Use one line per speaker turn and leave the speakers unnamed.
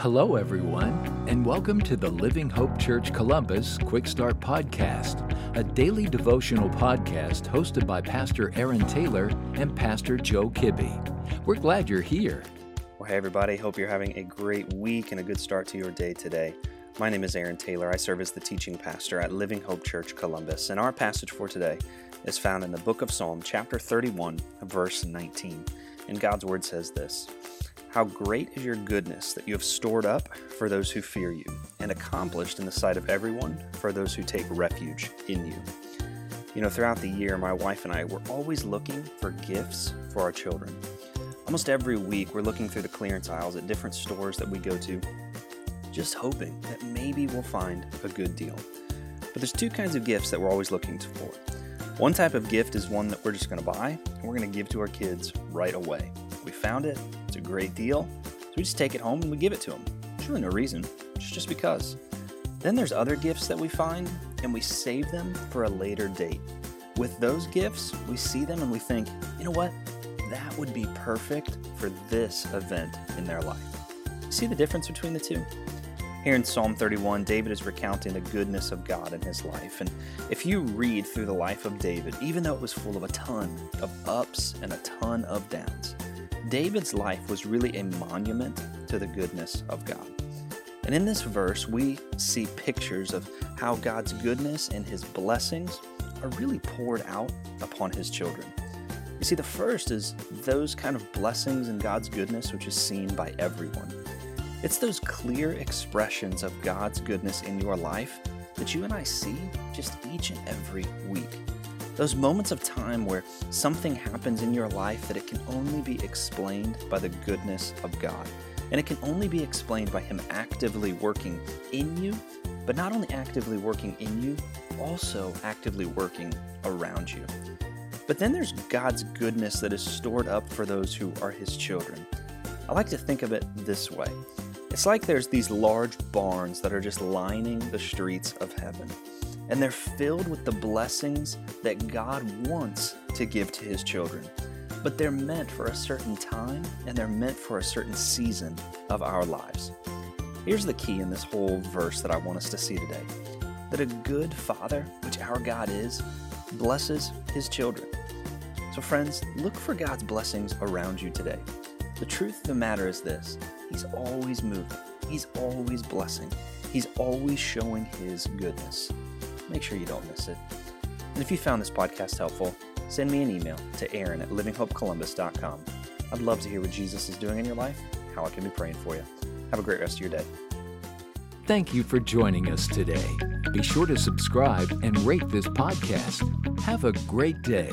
Hello, everyone, and welcome to the Living Hope Church Columbus Quick Start Podcast, a daily devotional podcast hosted by Pastor Aaron Taylor and Pastor Joe Kibbe. We're glad you're here.
Well, hey, everybody. Hope you're having a great week and a good start to your day today. My name is Aaron Taylor. I serve as the teaching pastor at Living Hope Church Columbus, and our passage for today is found in the book of Psalm, chapter 31, verse 19. And God's word says this. How great is your goodness that you have stored up for those who fear you, and accomplished in the sight of everyone for those who take refuge in you. You know, throughout the year, my wife and I were always looking for gifts for our children. Almost every week, we're looking through the clearance aisles at different stores that we go to, just hoping that maybe we'll find a good deal. But there's two kinds of gifts that we're always looking for. One type of gift is one that we're just going to buy and we're going to give to our kids right away. Found it, it's a great deal, so we just take it home and we give it to them. There's really no reason, just just because. Then there's other gifts that we find and we save them for a later date. With those gifts, we see them and we think, you know what? That would be perfect for this event in their life. See the difference between the two? Here in Psalm 31, David is recounting the goodness of God in his life. And if you read through the life of David, even though it was full of a ton of ups and a ton of downs, David's life was really a monument to the goodness of God. And in this verse, we see pictures of how God's goodness and his blessings are really poured out upon his children. You see, the first is those kind of blessings and God's goodness, which is seen by everyone. It's those clear expressions of God's goodness in your life that you and I see just each and every week. Those moments of time where something happens in your life that it can only be explained by the goodness of God. And it can only be explained by Him actively working in you, but not only actively working in you, also actively working around you. But then there's God's goodness that is stored up for those who are His children. I like to think of it this way it's like there's these large barns that are just lining the streets of heaven and they're filled with the blessings that God wants to give to His children. But they're meant for a certain time and they're meant for a certain season of our lives. Here's the key in this whole verse that I want us to see today that a good father, which our God is, blesses his children. So, friends, look for God's blessings around you today. The truth of the matter is this He's always moving, He's always blessing, He's always showing His goodness make sure you don't miss it. And if you found this podcast helpful, send me an email to aaron at livinghopecolumbus.com. I'd love to hear what Jesus is doing in your life, how I can be praying for you. Have a great rest of your day.
Thank you for joining us today. Be sure to subscribe and rate this podcast. Have a great day.